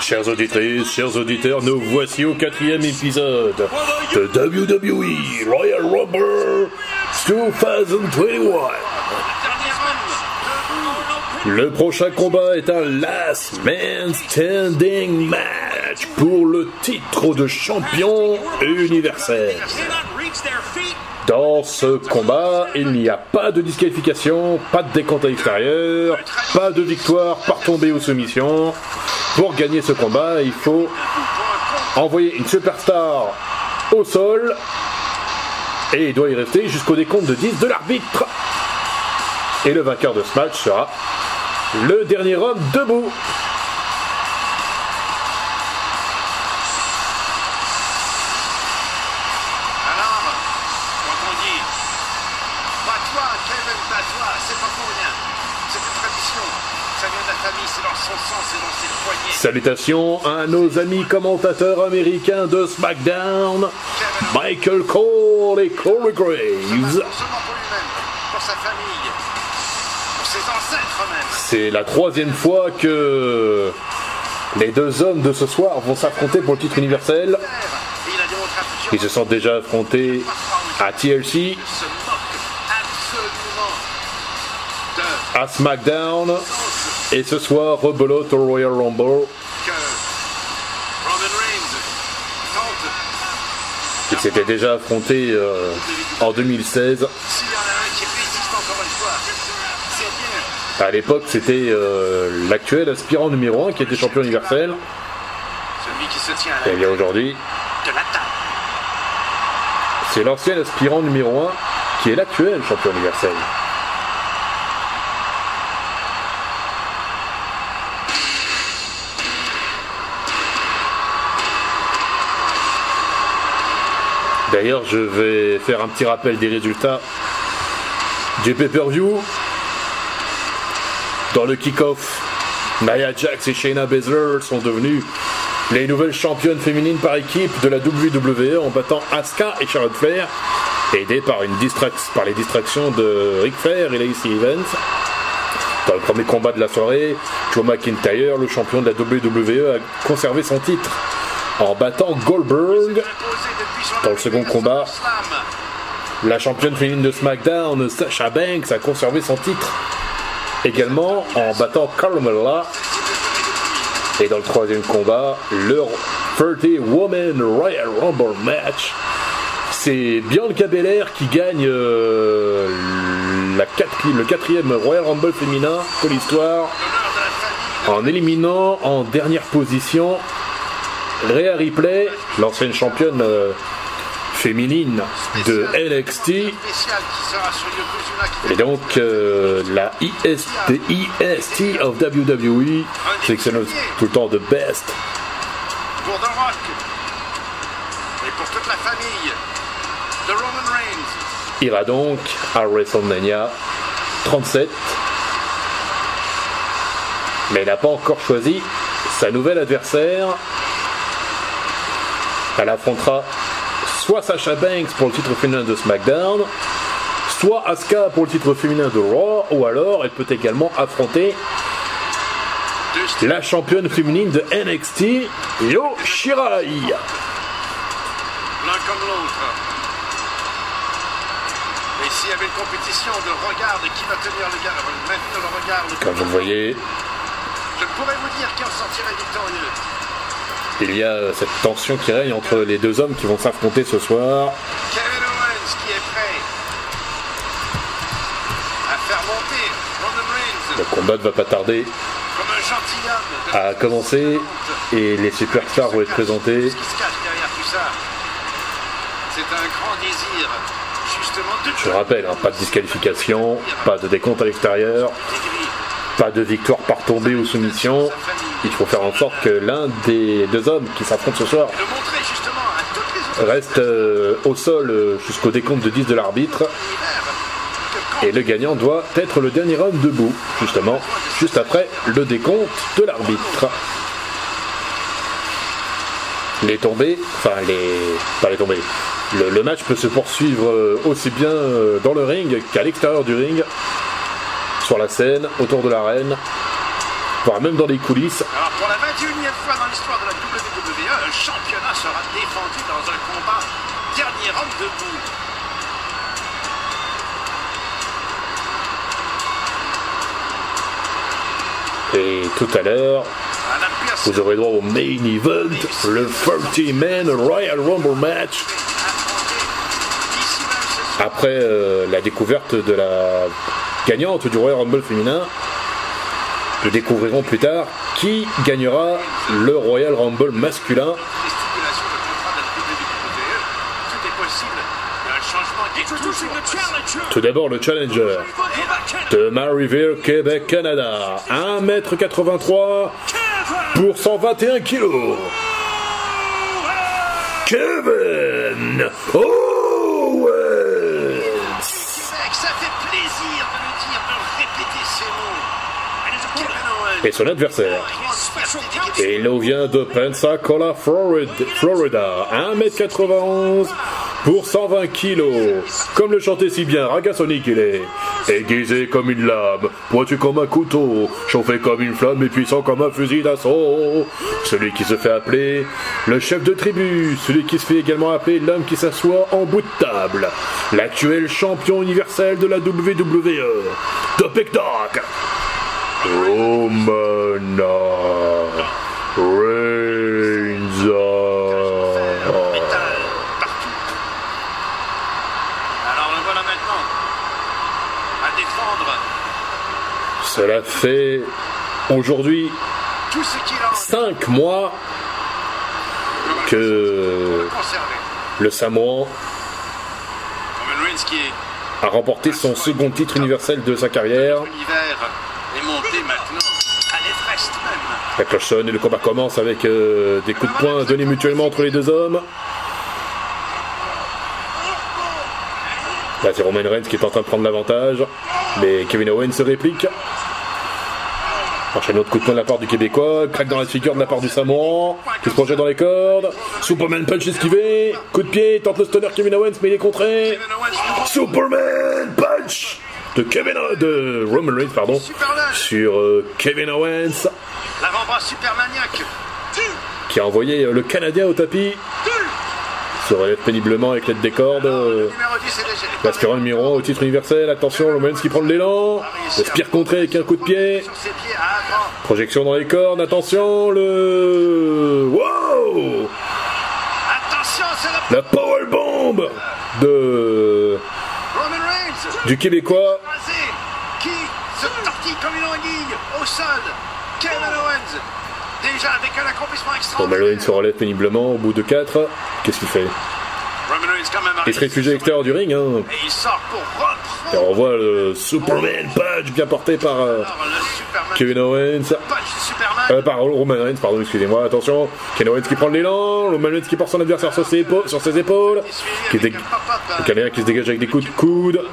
Chers auditrices, chers auditeurs, nous voici au quatrième épisode de WWE Royal Rumble 2021. Le prochain combat est un Last Man Standing match pour le titre de champion universel. Dans ce combat, il n'y a pas de disqualification, pas de décompte à l'extérieur, pas de victoire par tombée ou soumission. Pour gagner ce combat, il faut envoyer une superstar au sol et il doit y rester jusqu'au décompte de 10 de l'arbitre. Et le vainqueur de ce match sera le dernier homme debout. Salutations à nos amis commentateurs américains de SmackDown, Michael Cole et Corey Graves. C'est la troisième fois que les deux hommes de ce soir vont s'affronter pour le titre universel. Ils se sont déjà affrontés à TLC, à SmackDown et ce soir rebelote au Royal Rumble. Ils s'étaient déjà affrontés euh, en 2016. S'il y en a un qui résiste encore une fois, c'est bien À l'époque, c'était euh, l'actuel aspirant numéro 1 qui était champion universel. Et bien aujourd'hui, c'est l'ancien aspirant numéro 1 qui est l'actuel champion universel. D'ailleurs, je vais faire un petit rappel des résultats du pay-per-view. Dans le kick-off, Nia Jax et Shayna Baszler sont devenues les nouvelles championnes féminines par équipe de la WWE en battant Asuka et Charlotte Flair, aidées par, les distractions de Ric Flair et Lacey Evans. Dans le premier combat de la soirée, Joe McIntyre, le champion de la WWE, a conservé son titre en battant Goldberg. Dans le second combat. La championne féminine de SmackDown, Sasha Banks, a conservé son titre également en battant Carmella. Et dans le troisième combat, le 30 Woman Royal Rumble match, c'est Bianca Belair qui gagne euh, la le quatrième Royal Rumble féminin de l'histoire en éliminant en dernière position Rhea Ripley, l'ancienne championne euh, féminine de NXT, et donc euh, la IST, IST of WWE sélectionne tout le temps de best. pour The Rock et pour toute la famille de Roman Reigns. ira donc à WrestleMania 37. Mais n'a pas encore choisi sa nouvelle adversaire. Elle affrontera soit Sasha Banks pour le titre féminin de SmackDown, soit Asuka pour le titre féminin de Raw, ou alors elle peut également affronter la championne féminine de NXT, Io Shirai. l'un comme l'autre. Et s'il y avait une compétition de regard de qui va tenir le, gars, maintenir le regard, le Comme vous voyez, je pourrais vous dire qui en sortirait victorieux. Il y a euh, cette tension qui règne entre les deux hommes qui vont s'affronter ce soir. Kevin Owens qui est prêt à faire monter Roman Reigns Le combat ne va pas tarder comme un à commencer et les superstars vont être présentés. C'est un grand désir, Je rappelle, hein, pas de disqualification, pas de décompte à l'extérieur, pas de victoire par tombée ou soumission. Il faut faire en sorte que l'un des deux hommes qui s'affrontent ce soir reste euh, au sol euh, jusqu'au décompte de 10 de l'arbitre. Et le gagnant doit être le dernier homme debout, justement, juste après le décompte de l'arbitre. Les tombées, enfin les. pas les tombées. Le, le match peut se poursuivre euh, aussi bien dans le ring qu'à l'extérieur du ring, sur la scène, autour de l'arène, voire même dans les coulisses. Alors pour la mettre 21e fois dans l'histoire de la WWE, un championnat sera défendu dans un combat dernier round debout. Et tout à l'heure, vous aurez droit au main event, le 30-man Royal Rumble match. Après euh, la découverte de la gagnante du Royal Rumble féminin, nous découvrirons plus tard qui gagnera le Royal Rumble masculin. Tout d'abord le challenger de Maryville, Québec, Canada. 1m83 pour 121 kg. Kevin Owens. Et son adversaire. Et il nous vient de Pensacola, Florida, Florida 1m91 pour 120 kg. Comme le chantait si bien Ragasonic, il est aiguisé comme une lame, pointu comme un couteau, chauffé comme une flamme et puissant comme un fusil d'assaut. Celui qui se fait appeler le chef de tribu, celui qui se fait également appeler l'homme qui s'assoit en bout de table, l'actuel champion universel de la WWE, The Dog. Roman Reigns. Métal partout. Alors le voilà maintenant à défendre Cela fait aujourd'hui tout ce qu'il a 5 mois que le Samoan a remporté son second titre universel de sa carrière. l'univers est monté maintenant à l'Everest même. La cloche sonne et le combat commence avec euh, des coups de poing donnés mutuellement entre les deux hommes. Là, c'est Roman Reigns qui est en train de prendre l'avantage, mais Kevin Owens se réplique. Enchaîne autre coup de poing de la part du Québécois, craque dans la figure de la part du Samoan, qui se projette dans les cordes. Superman punch esquivé, coup de pied, tente le stunner Kevin Owens, mais il est contré. Superman punch de Kevin de Roman Reigns pardon sur euh, Kevin Owens l'avant-bras supermaniaque. qui a envoyé euh, le Canadien au tapis. Se relève péniblement avec l'aide des cordes. euh, Numéro 10 est léger. L'aspirant numéro 1 au titre universel. Attention, Roman qui prend de l'élan. Le spire contré avec un coup de pied. Projection dans les cordes. Attention, le. Wow la La powerbomb de du Québécois. Qui se tortille comme une anguille au sol. Déjà avec un accomplissement. Reigns se relève péniblement au bout de 4. Qu'est-ce qu'il fait Il se réfugie à l'extérieur du ring. Hein. Et il sort pour Et reprendre on voit le Superman punch bien porté par euh. Kevin Owens. Euh, par Roman Reigns, pardon, excusez-moi, attention. Kevin Owens qui prend l'élan, Roman Reigns qui porte son adversaire sur ses, épaules, sur ses épaules. Qui Le Canadien qui se dégage avec des coups de coude.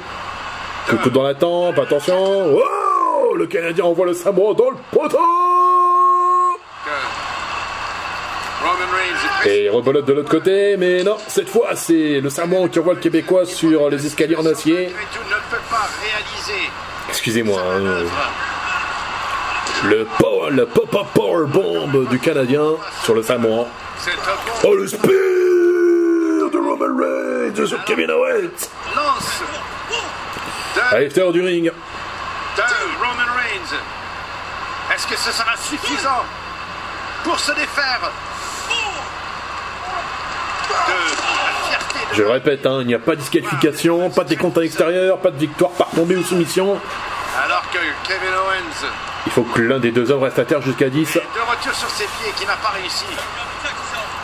Coup de coude dans la tempe, attention. Wow Le Canadien envoie le sabre dans le poteau Roman Reigns est Et il rebelote de l'autre côté, mais non, cette fois c'est le Samoan qui envoie le Québécois sur les escaliers en acier. Excusez-moi, hein, manœuvre. le, le pop-up power bomb du Canadien sur le Samoan. Oh le spear de Roman Reigns sur Kevin Owens à l'extérieur du ring. Est-ce que ce sera suffisant pour se défaire de la fierté de Je le répète, hein, il n'y a pas de disqualification, pas de décompte à l'extérieur, pas de victoire par tombée ou soumission. Alors que Kevin Owens Il faut que l'un des deux hommes reste à terre jusqu'à 10. est de retour sur ses pieds qui n'a pas réussi.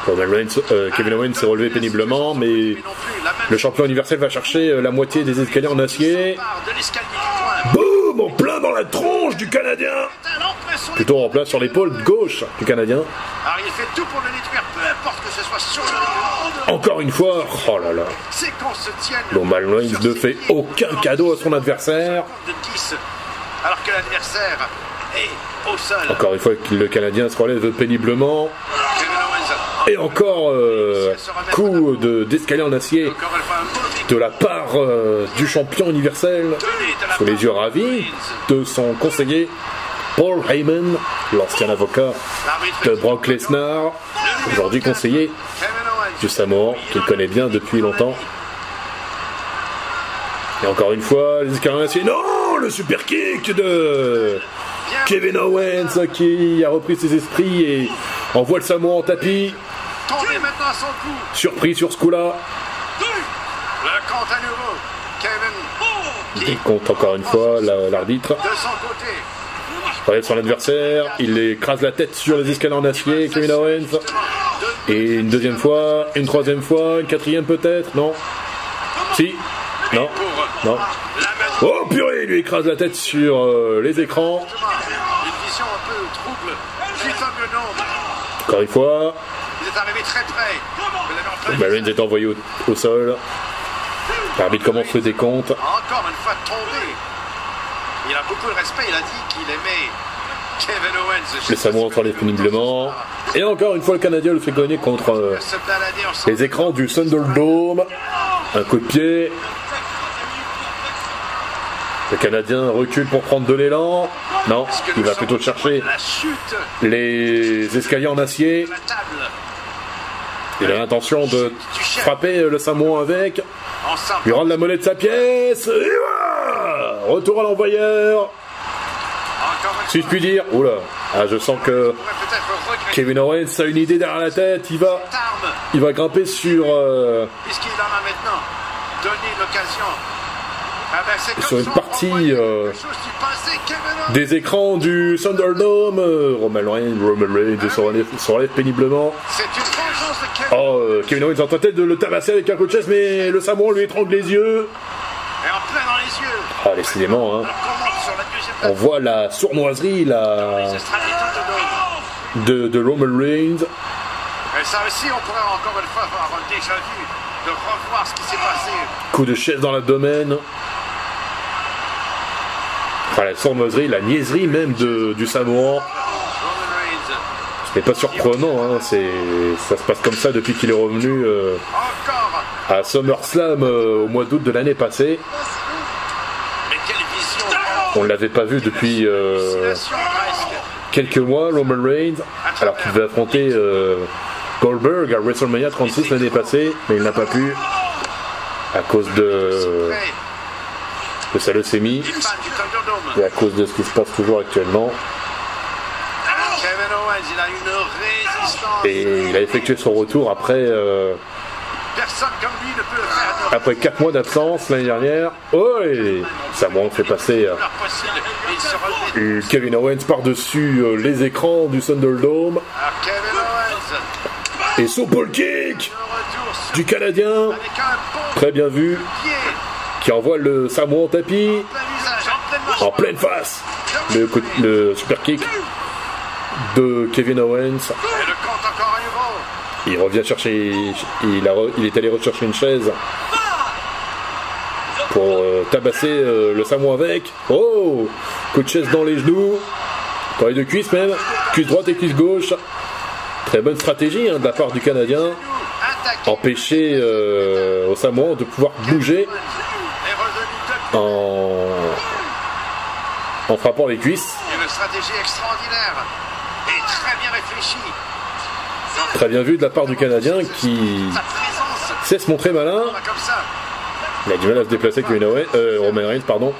Roman Reigns, euh, Kevin Owens s'est relevé péniblement, mais le champion universel va chercher euh, la moitié des escaliers en acier. Boum En plein dans la tronche du Canadien Plutôt en place sur l'épaule gauche du Canadien. Alors il fait tout pour le détruire, peu importe que ce soit sur le ring ou en dehors. Encore une fois, oh là là. Reigns ne fait aucun cadeau à son adversaire. De 10, alors que l'adversaire est au sol. Encore une fois, le Canadien se relève péniblement. Et encore euh, coup de- d'escalier en acier de la part euh, du champion universel sous les yeux ravis de son conseiller Paul Heyman, l'ancien avocat de Brock Lesnar, aujourd'hui conseiller du Samoan, qu'il connaît bien depuis longtemps. Et encore une fois, les escaliers, non, le super kick de Kevin Owens qui a repris ses esprits et envoie le Samoan en tapis. Surpris sur ce coup-là. Il compte encore une fois l'arbitre. De son côté. Relève son adversaire. Il écrase la tête sur les escaliers en acier, Kevin Owens. Et une deuxième fois, une troisième fois, une quatrième peut-être, non Si Non Non Oh purée, il lui écrase la tête sur euh, les écrans. Encore une fois, Il est envoyé au, au sol. L'arbitre commence le décompte. Encore une fois tombé. Il a beaucoup de respect. Il a dit qu'il aimait Kevin Owens. Le Samoan s'enlève péniblement. Et encore une fois, le Canadien le fait gagner contre euh, les écrans du Thunderdome. Un coup de pied. Le Canadien recule pour prendre de l'élan. Non, il va plutôt chercher les escaliers en acier. Il a l'intention de frapper le Samoan avec. Lui rendre la monnaie de sa pièce. Et voilà Retour à l'envoyeur. Si je puis dire. Oula. Ah, je sens que Kevin Owens a une idée derrière la tête. Il va, il va grimper sur, euh, Puisqu'il en a maintenant? Donné l'occasion. Ah ben, Sur une partie, euh, des écrans du Thunderdome. Euh, Roman Reigns, Roman Reigns se relève, se relève péniblement. Oh, euh, Kevin Owens est en train de le tabasser avec un coup de chaise, mais le Samoan lui étrangle les yeux. Et en plein dans les yeux. Ah, décidément, hein. On voit la sournoiserie la... De Roman Reigns. Et ça aussi, on pourrait encore une fois avoir un déjà vu, de revoir ce qui s'est passé. Coup de chaise dans l'abdomen. Enfin, la sournoiserie, la niaiserie même de, du Samoan. Ce n'est pas surprenant, hein. c'est, ça se passe comme ça depuis qu'il est revenu euh, à SummerSlam euh, au mois d'août de l'année passée. Mais quelle vision. On ne l'avait pas vu depuis euh, quelques mois, Roman Reigns, alors qu'il devait affronter euh, Goldberg à WrestleMania 36 l'année passée, mais il n'a pas pu à cause de, de sa leucémie et à cause de ce qui se passe toujours actuellement. Et il a effectué son retour après, euh, Personne comme lui ne peut le faire. après 4 mois d'absence l'année dernière. Oh, et ça m'en fait passer euh, Kevin Owens par-dessus euh, les écrans du Thunderdome. Owens, Et son pole kick du Canadien, très bien vu, qui envoie le Samoan en tapis, en pleine face. Le super kick de Kevin Owens. Et le compte encore à nouveau. Il revient chercher, il, a est allé rechercher une chaise pour euh, tabasser euh, le Samoan avec. Oh Coup de chaise dans les genoux, dans les deux cuisses même, cuisse droite et cuisse gauche. Très bonne stratégie hein, de la part du Canadien. Empêcher euh, au Samoan de pouvoir bouger en, en frappant les cuisses. Une stratégie extraordinaire et très bien réfléchie. Très bien vu de la part du Canadien qui sait se montrer malin. Il a du mal à se déplacer Owens, euh, Roman Reigns, pardon.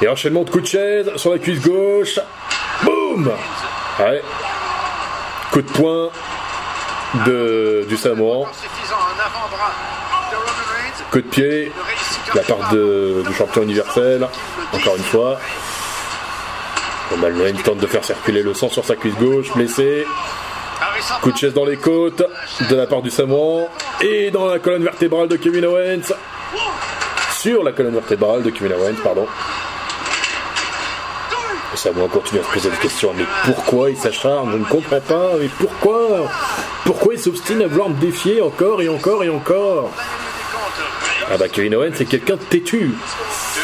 Et enchaînement de coups de chaise sur la cuisse gauche. Boum Ouais. Coup de poing de, du Samoan. Coup de pied de la part du champion universel. Encore une fois. Roman Reigns tente de faire circuler le sang sur sa cuisse gauche, blessé. Coup de chaise dans les côtes de la part du Samoan. Et dans la colonne vertébrale de Kevin Owens. Sur la colonne vertébrale de Kevin Owens, pardon. Le Samoan continue à se poser des questions. Mais pourquoi il s'acharne? Je ne comprends pas. Mais pourquoi? Pourquoi il s'obstine à vouloir me défier encore et encore et encore? Ah bah Kevin Owens c'est quelqu'un de têtu.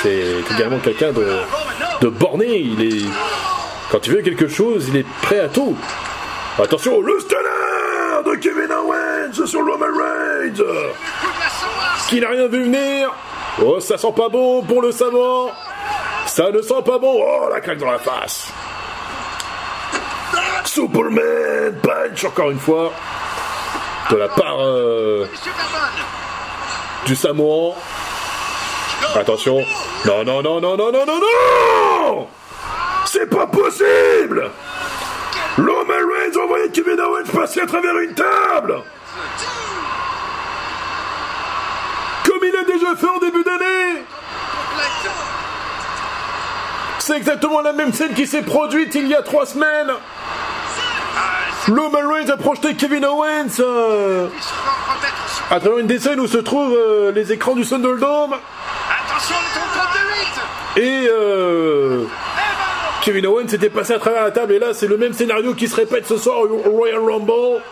C'est également quelqu'un de, borné. Il est quand il veut quelque chose, il est prêt à tout. Attention, le stunner de Kevin Owens sur Roman Reigns qui n'a rien vu venir. Oh, ça sent pas bon pour le savant. Ça ne sent pas bon. Oh, la claque dans la face. Superman punch encore une fois de la part euh, du Samoan. Attention. Non, non, non, non, non, non, non, non C'est pas possible Roman Reigns a envoyé Kevin Owens passer à travers une table. Comme il a déjà fait en début d'année. C'est exactement la même scène qui s'est produite il y a trois semaines. Roman Reigns a projeté Kevin Owens euh, à travers une des scènes où se trouvent euh, les écrans du Thunderdome. Attention, le 8 Et euh, Kevin Owens était passé à travers la table et là c'est le même scénario qui se répète ce soir au Royal Rumble.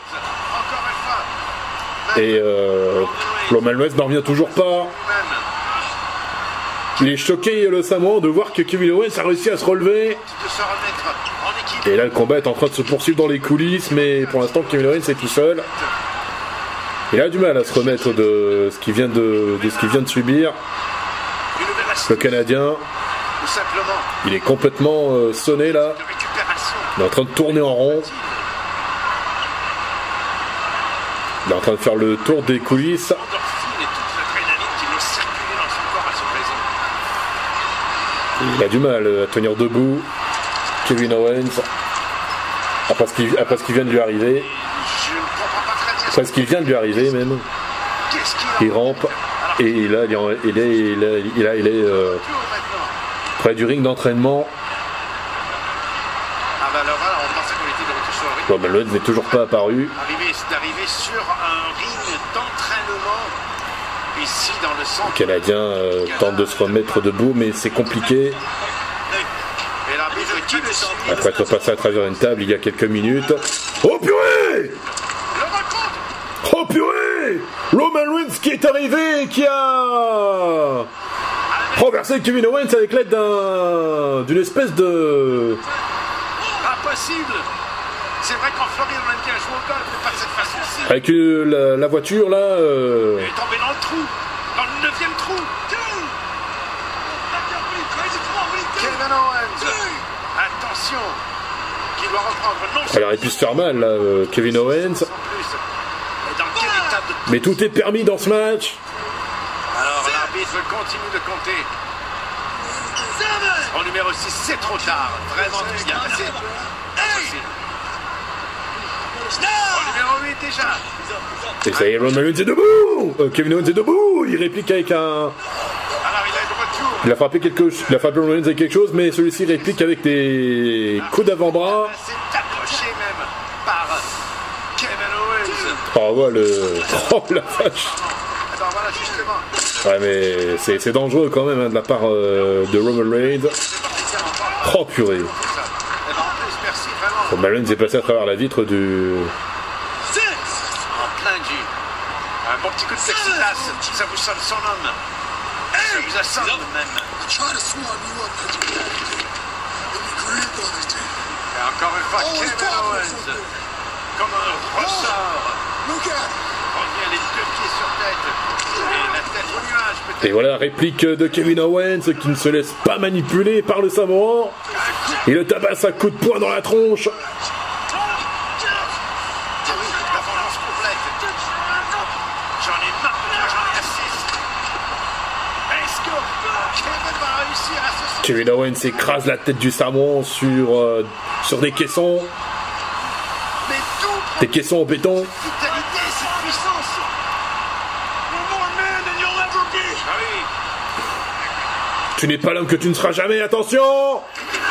Et euh, Roman Reigns n'en revient toujours pas. Il est choqué le Samoan de voir que Kevin Owens a réussi à se relever. Et là le combat est en train de se poursuivre dans les coulisses mais pour l'instant Kevin Owens est tout seul. Il a du mal à se remettre de ce qu'il vient de, subir. Le Canadien, il est complètement euh, sonné là. Il est en train de tourner en rond. Il est en train de faire le tour des coulisses. Il a du mal euh, à tenir debout. Kevin Owens. Après ce qui, vient de lui arriver. Après ce qui vient de lui arriver même. Il rampe. Et là, il est, il est, il est, il est- il est, euh. Près du ring d'entraînement. Ah bah alors on pensait qu'on était de retour sur le ring. N'est toujours pas apparu. Arrivé, arrivé sur un ring d'entraînement ici dans le centre. Le Canadien euh, tente de se remettre debout, mais c'est compliqué. Après être passé à travers une table il y a quelques minutes. Oh purée Oh purée Roman Reigns qui est arrivé et qui a renversé Kevin Owens avec l'aide d'un d'une espèce de Impossible C'est vrai qu'en Floride, on aime bien jouer au golf, mais pas de cette façon-ci. avec euh, la, la voiture là. euh, Il est tombé dans le trou, dans le neuvième trou. Kevin Owens, attention, qui doit reprendre non elle aurait pu se faire mal là, euh, Kevin Owens. Mais tout est permis dans ce match. L'arbitre continue de compter. Au numéro 6, c'est trop tard. Vraiment, il y a assez. Impossible. Au numéro 8 déjà. Et ça y est, Reigns est debout. Euh, Kevin Owens est debout. Il réplique avec un. Il a frappé quelque, il a frappé avec quelque chose, mais celui-ci réplique avec des coups d'avant-bras. Owens. Oh, voilà le. Oh la vache. Ouais, mais c'est c'est dangereux quand même hein, de la part euh, de Roman Reigns. Oh purée. Roman Reigns est passé à travers la vitre du. En plein du. Un bon petit coup de plexiglas, ça vous sonne son homme. Ça vous assomme même. Et encore une fois, Oh, Kevin Owens, comme un ressort, et voilà la réplique de Kevin Owens qui ne se laisse pas manipuler par le Samoan. Il le tabasse à coups de poing dans la tronche. Kevin Owens écrase la tête du Samoan sur, euh, sur des caissons. Des caissons en béton. cette vitalité, cette puissance more man than you'll ever be. Ah oui, Tu n'es pas l'homme que tu ne seras jamais, attention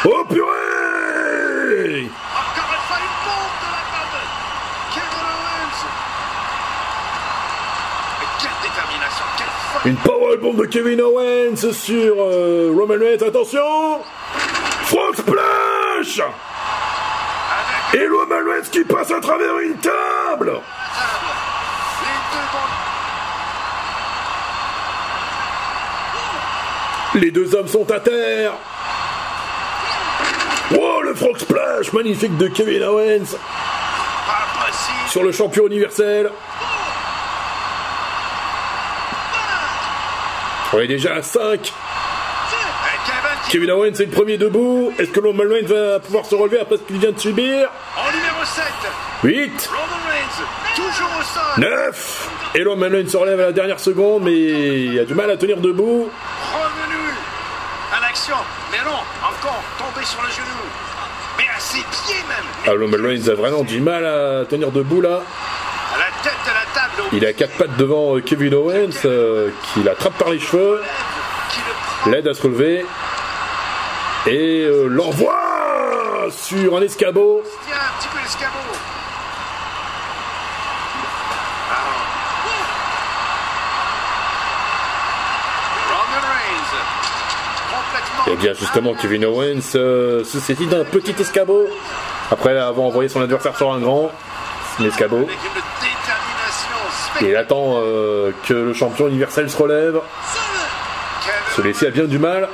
Oh purée encore une fois une bombe de la part de Kevin Owens. Mais quelle détermination, quelle folie Une powerbomb de Kevin Owens sur euh, Roman Reigns, attention Frog Splash Et Roman Reigns qui passe à travers une table la table. Les deux bons Les deux hommes sont à terre Oh le Frog Splash magnifique de Kevin Owens sur le champion universel. On est déjà à 5. Et Kevin Owens est le premier debout. Est-ce que Roman Reigns va pouvoir se relever après ce qu'il vient de subir? En numéro 7. 8, Roman Reigns, toujours au sol. 9. Et Roman Reigns se relève à la dernière seconde, mais il a du mal à tenir debout. Mais non, encore tombé sur le genou. Mais à ses pieds même. Mais Ah, Reigns a vraiment du mal à tenir debout là. à la tête de la table. Au Il a quatre pattes devant euh, Kevin Owens, euh, qui l'attrape par les cheveux, l'aide à se relever et euh, l'envoie sur un escabeau. Tiens, un petit peu l'escabeau. Ah. Roman Reigns. Complètement. Et bien justement, Kevin Owens euh, se saisit d'un petit escabeau après avoir envoyé son adversaire sur un grand escabeau. Il attend euh, que le champion universel se relève. Celui-ci a bien du mal.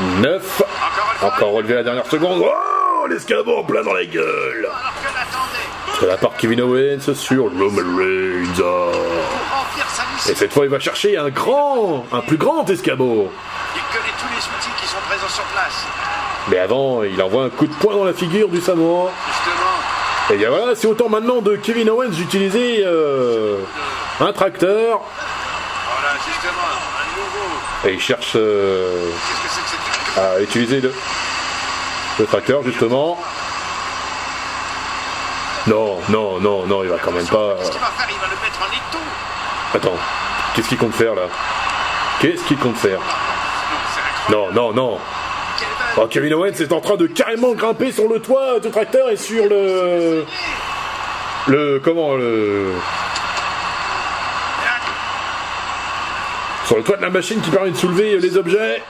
9. Encore relevé la dernière seconde. Oh, l'escabeau en plein dans la gueule. De la part Kevin Owens sur Roman Reigns. Oh. Pour remplir sa Et cette fois, il va chercher un grand, un plus grand escabeau. Il connaît tous les outils qui sont présents sur place. Mais avant, il envoie un coup de poing dans la figure du Samoan. Et bien voilà, c'est autant maintenant de Kevin Owens d'utiliser euh, un tracteur. Voilà, justement. Un nouveau. Et il cherche euh, que à utiliser le, le tracteur, justement. Non, non, non, non, il va quand même pas. Qu'est-ce qu'il va faire? Il va le mettre en étau. Attends, qu'est-ce qu'il compte faire là Qu'est-ce qu'il compte faire Non. Non, non. Oh, Kevin Owens est en train de carrément grimper sur le toit du tracteur et sur le. Le. Comment Le. Sur le toit de la machine qui permet de soulever les objets.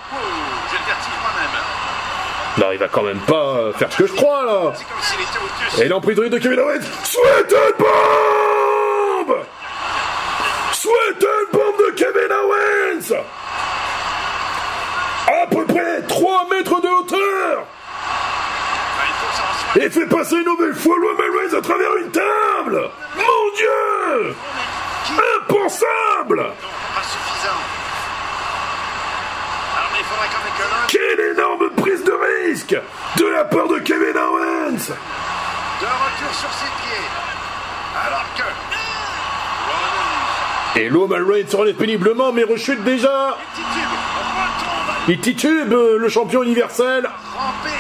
Non, il va quand même pas faire ce que je crois là. Et l'emprise de Kevin Owens Sweated Bomb Sweated Bomb de Kevin Owens À peu près 3 mètres de hauteur Ah, il faut que ça en soit Et fait passer une nouvelle fois Reigns à travers une table Mon Dieu Impensable pas suffisant. Alors, mais il faudrait quand même que l'un Quelle énorme prise de risque de la part de Kevin Owens de retour sur ses pieds. Alors que. Et Roman Reigns se relève péniblement mais rechute déjà Il titube euh, le champion universel rampé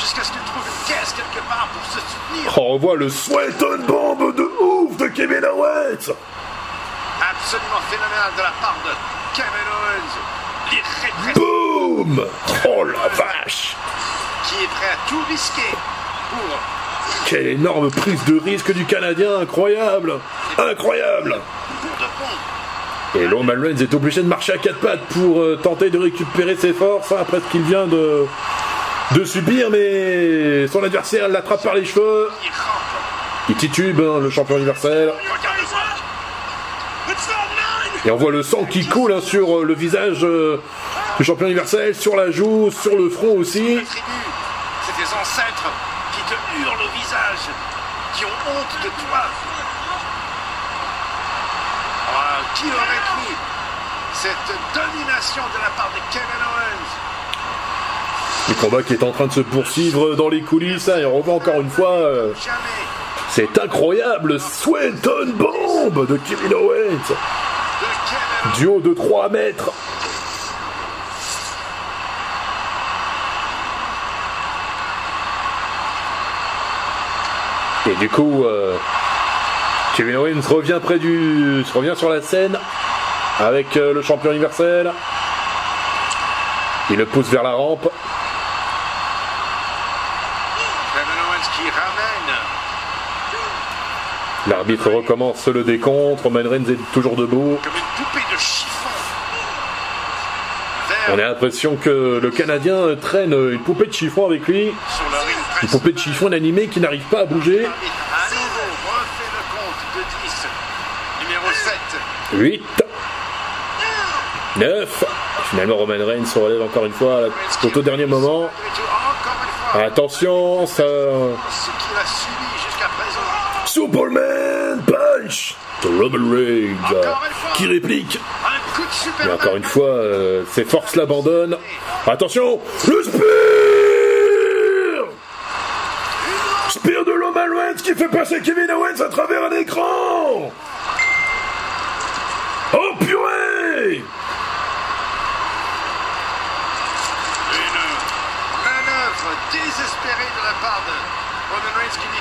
jusqu'à ce qu'il trouve une caisse quelque part pour se soutenir. On revoit le Sweaton Bomb de ouf de Kevin Owens. Absolument phénoménal de la part de Kevin Owens. Boum. Oh la vache. Qui est prêt à tout risquer pour Quelle énorme prise de risque du Canadien, incroyable. Incroyable. Et Roman Reigns est obligé de marcher à quatre pattes pour euh, tenter de récupérer ses forces après ce qu'il vient de, de subir, mais son adversaire l'attrape par les cheveux. Il titube, hein, le champion universel. Et on voit le sang qui coule hein, sur euh, le visage euh, du champion universel, sur la joue, sur le front aussi. C'est tes ancêtres qui te hurlent au visage, qui ont honte de toi. Ah, qui aurait cru cette domination de la part de Kevin Owens Le combat qui est en train de se poursuivre dans les coulisses, hein, et on revoit encore une fois euh, cet incroyable Sweaton Bomb de Kevin Owens, de Kevin Owens. du haut de 3 mètres. Et du coup, euh, Kevin Owens revient près du, revient sur la scène avec euh, le champion universel. Il le pousse vers la rampe. Kevin Owens qui ramène L'arbitre recommence le décompte. Roman Reigns est toujours debout. On a l'impression que le Canadien traîne une poupée de chiffon avec lui. Une poupée de chiffon animée qui n'arrive pas à bouger. À nouveau, refait le compte de 10. Numéro 7. 8, 9. Finalement, Roman Reigns se relève encore une fois au tout dernier moment. Attention, ça. Superman Punch de Roman Reigns qui réplique. Encore une fois, ses euh, forces l'abandonnent. Attention, le Spear Spear de Roman Reigns qui fait passer Kevin Owens à travers un écran Oh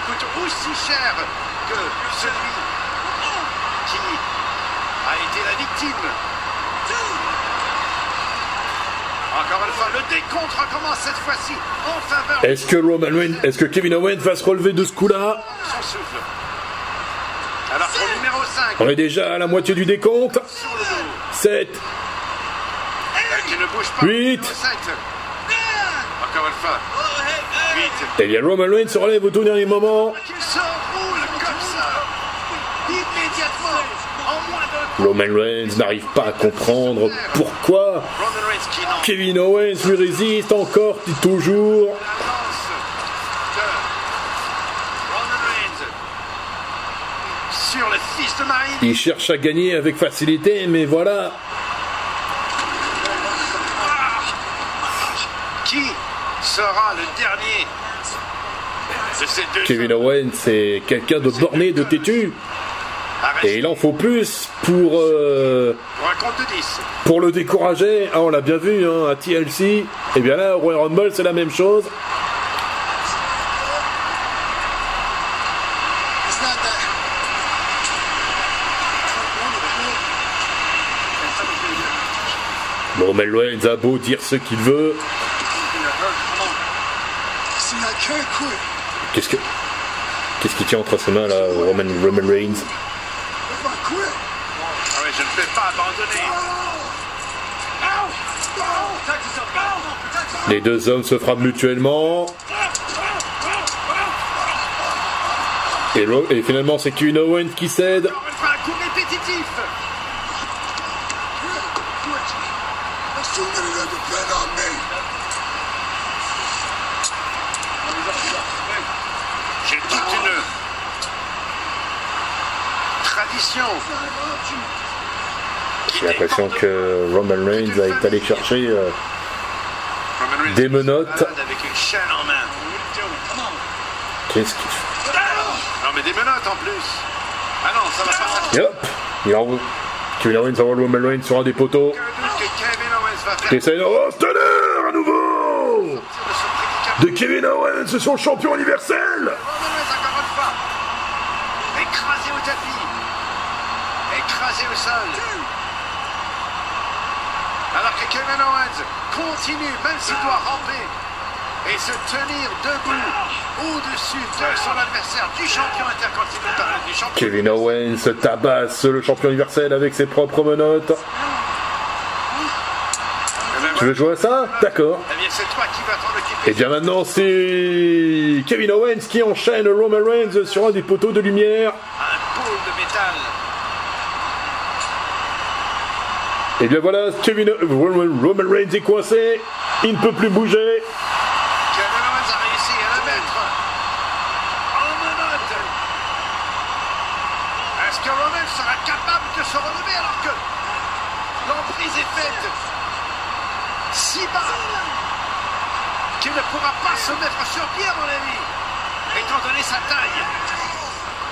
coûte aussi cher que celui qui a été la victime. Encore une fois, le décompte recommence cette fois-ci en faveur Est-ce que Roman Reigns, est-ce que Kevin Owens va se relever de ce coup-là? Son souffle. Alors numéro 5, On est déjà à la moitié du décompte. sur le dos, 7, qui ne bouge pas. Huit. Numéro 7. Encore une fois. 8. et bien Roman Reigns se relève au tout dernier moment. Roman Reigns n'arrive pas à comprendre pourquoi Kevin Owens lui résiste encore et toujours. Il cherche à gagner avec facilité, mais voilà. Qui sera le dernier Kevin Owens, c'est quelqu'un de borné, de têtu. Et il en faut plus pour, euh, pour un compte de 10. pour le décourager. Ah, on l'a bien vu hein, à TLC. Et bien là, au Royal Rumble, c'est la même chose. It's not that. Roman Reigns a beau dire ce qu'il veut. Qu'est-ce que. Qu'est-ce qui tient entre ses mains là, Roman, Roman Reigns? Ah oui, je ne vais pas abandonner. Les deux hommes se frappent mutuellement. Et, finalement, c'est Kevin Owens qui cède. Un coup répétitif. quit. There's too many that depend on me. J'ai toute une tradition. J'ai l'impression que Roman Reigns été allé chercher euh, Des menottes. Qu'est-ce qu'il Non, mais des menottes en plus. Ah non, ça va pas fait. Hop Il envoie. Kevin Owens envoie Roman Reigns sur un des poteaux. Et c'est oh, Stunner à nouveau de. De Kevin Owens sur le champion universel. Écrasé au tapis. Écrasé au sol. Kevin Owens continue, même s'il doit ramper, et se tenir debout au-dessus de son adversaire, du champion intercontinental, du champion. Kevin Owens tabasse le champion universel avec ses propres menottes. Tu veux jouer à ça? D'accord. Eh bien, c'est toi qui vas t'en occuper. Et bien maintenant, c'est Kevin Owens qui enchaîne Roman Reigns sur un des poteaux de lumière. Un pôle de métal. Et bien voilà, Roman, Reigns est coincé. Il ne peut plus bouger. Kevin Owens a réussi à la mettre en. Est-ce que Roman sera capable de se relever alors que l'emprise est faite si bas qu'il ne pourra pas se mettre sur pied, à mon avis, étant donné sa taille.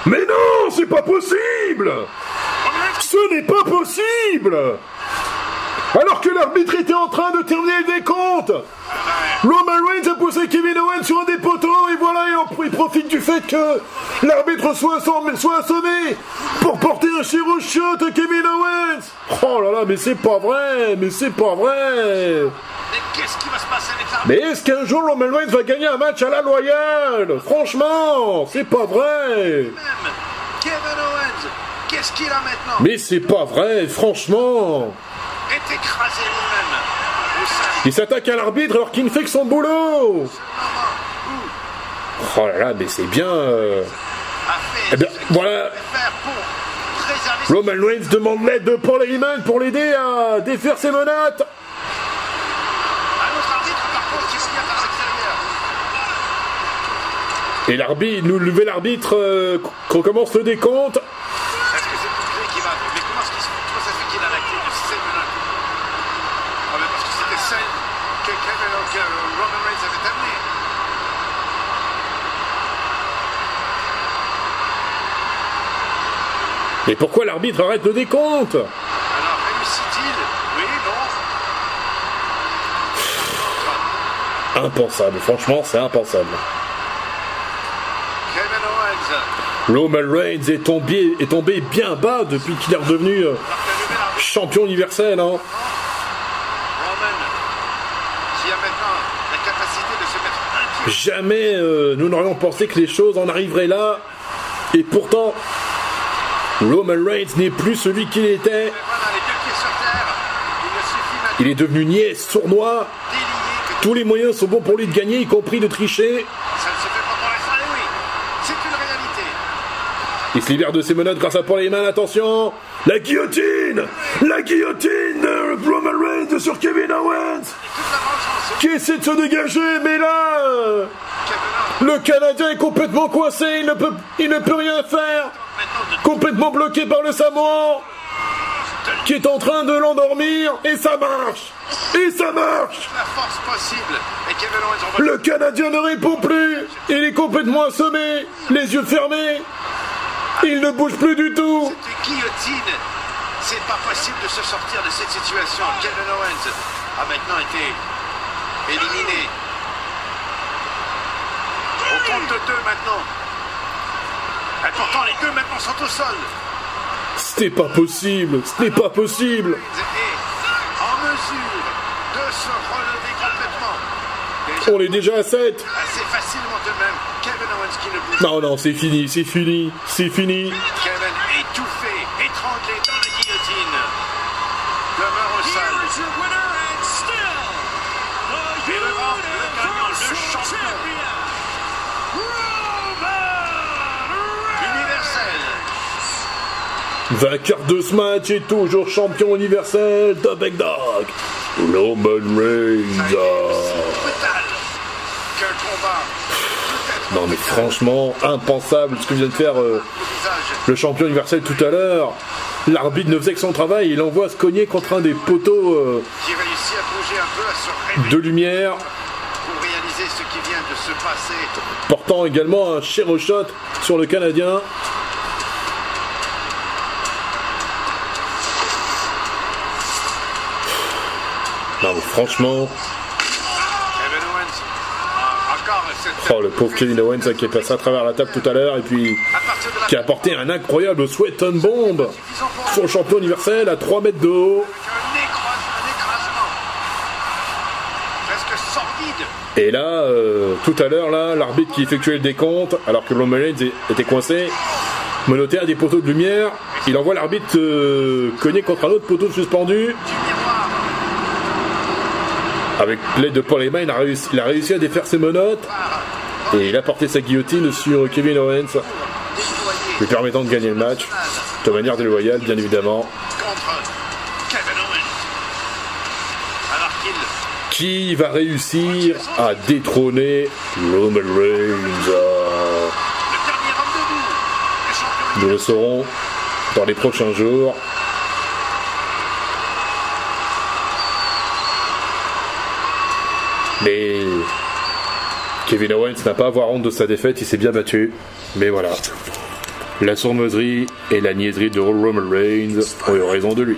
Mais non, c'est pas possible Ce n'est pas possible Alors que l'arbitre était en train de terminer le décompte Roman Reigns a poussé Kevin Owens sur un des poteaux et voilà, il, en- il profite du fait que l'arbitre soit, assommé- soit assommé pour porter un chiro shot à Kevin Owens. Oh là là, mais c'est pas vrai Mais c'est pas vrai. Mais qu'est-ce qui va se passer avec l'arbitre? Mais est-ce qu'un jour Roman Reigns va gagner un match à la loyale? Franchement, c'est pas vrai. Même Kevin Owens, qu'est-ce qu'il a maintenant? Mais c'est pas vrai, franchement Est écrasé lui-même au sein Il s'attaque à l'arbitre alors qu'il ne fait que son boulot Oh là là, mais c'est bien... euh, Eh bien, voilà. Roman Reigns demande l'aide de Paul Heyman pour l'aider à défaire ses menottes. Et l'arbitre, nous lever l'arbitre, euh, qu'on commence le décompte. Est-ce que c'est Bouclé qui va. Mais comment, est-ce qu'il se- comment ça se fait qu'il a la clé de ces menottes Ah, mais parce que c'était celle que Kevin que Roman Reigns avait amenée. Mais pourquoi l'arbitre arrête le décompte Alors Oui, non. Impensable, franchement, c'est impensable. Roman Reigns est tombé, est tombé bien bas depuis qu'il est redevenu euh, champion universel. Hein. Jamais euh, nous n'aurions pensé que les choses en arriveraient là. Et pourtant, Roman Reigns n'est plus celui qu'il était. Il est devenu niais, sournois. Tous les moyens sont bons pour lui de gagner, y compris de tricher. Il se libère de ses menottes grâce à Paul Heyman. Attention La guillotine La guillotine de Roman Reigns sur Kevin Owens. Qui essaie de se dégager, mais là Le Canadien est complètement coincé, il ne peut, il ne peut rien faire Complètement bloqué par le Samoan Qui est en train de l'endormir, et ça marche Et ça marche Le Canadien ne répond plus Il est complètement assommé, les yeux fermés Il ne bouge plus du tout. C'est pas possible de se sortir de cette situation. Kevin Owens a maintenant été éliminé. Au compte de deux maintenant. Et pourtant, les deux maintenant sont au sol. N'est pas possible, ce n'est pas possible en mesure de se relever complètement. Déjà, On est déjà à 7 assez facilement de même. Kevin Owens qui ne bouge Non, non, c'est fini, c'est fini, c'est fini Kevin étouffé, étranglé dans la guillotine. Demeure au sol. Et le grand, le gagnant, le champion universel. Vainqueur de ce match et toujours champion universel, The Big Dog Roman Reigns Non mais franchement, impensable ce que vient de faire euh, le champion universel tout à l'heure. L'arbitre ne faisait que son travail, il envoie se cogner contre un des poteaux euh, de lumière, pour réaliser ce qui vient de se passer. portant également un shot sur le Canadien. Franchement, oh le pauvre Kevin Owens hein, qui est passé à travers la table tout à l'heure et puis qui a apporté un incroyable sweat on bomb sur le champion universel à 3 mètres de haut. Et là, euh, tout à l'heure, là, l'arbitre qui effectuait le décompte, alors que Roman était coincé, menotté à des poteaux de lumière, il envoie l'arbitre euh, cogner contre un autre poteau suspendu. Avec l'aide de Paul Heyman, il a réussi, il a réussi à défaire ses menottes et il a porté sa guillotine sur Kevin Owens, lui permettant de gagner le match de manière déloyale, bien évidemment. Qui va réussir à détrôner Roman Reigns? Nous le saurons dans les prochains jours. Mais Kevin Owens n'a pas à avoir honte de sa défaite, il s'est bien battu. Mais voilà. La sournoiserie et la niaiserie de Roman Reigns ont eu raison de lui.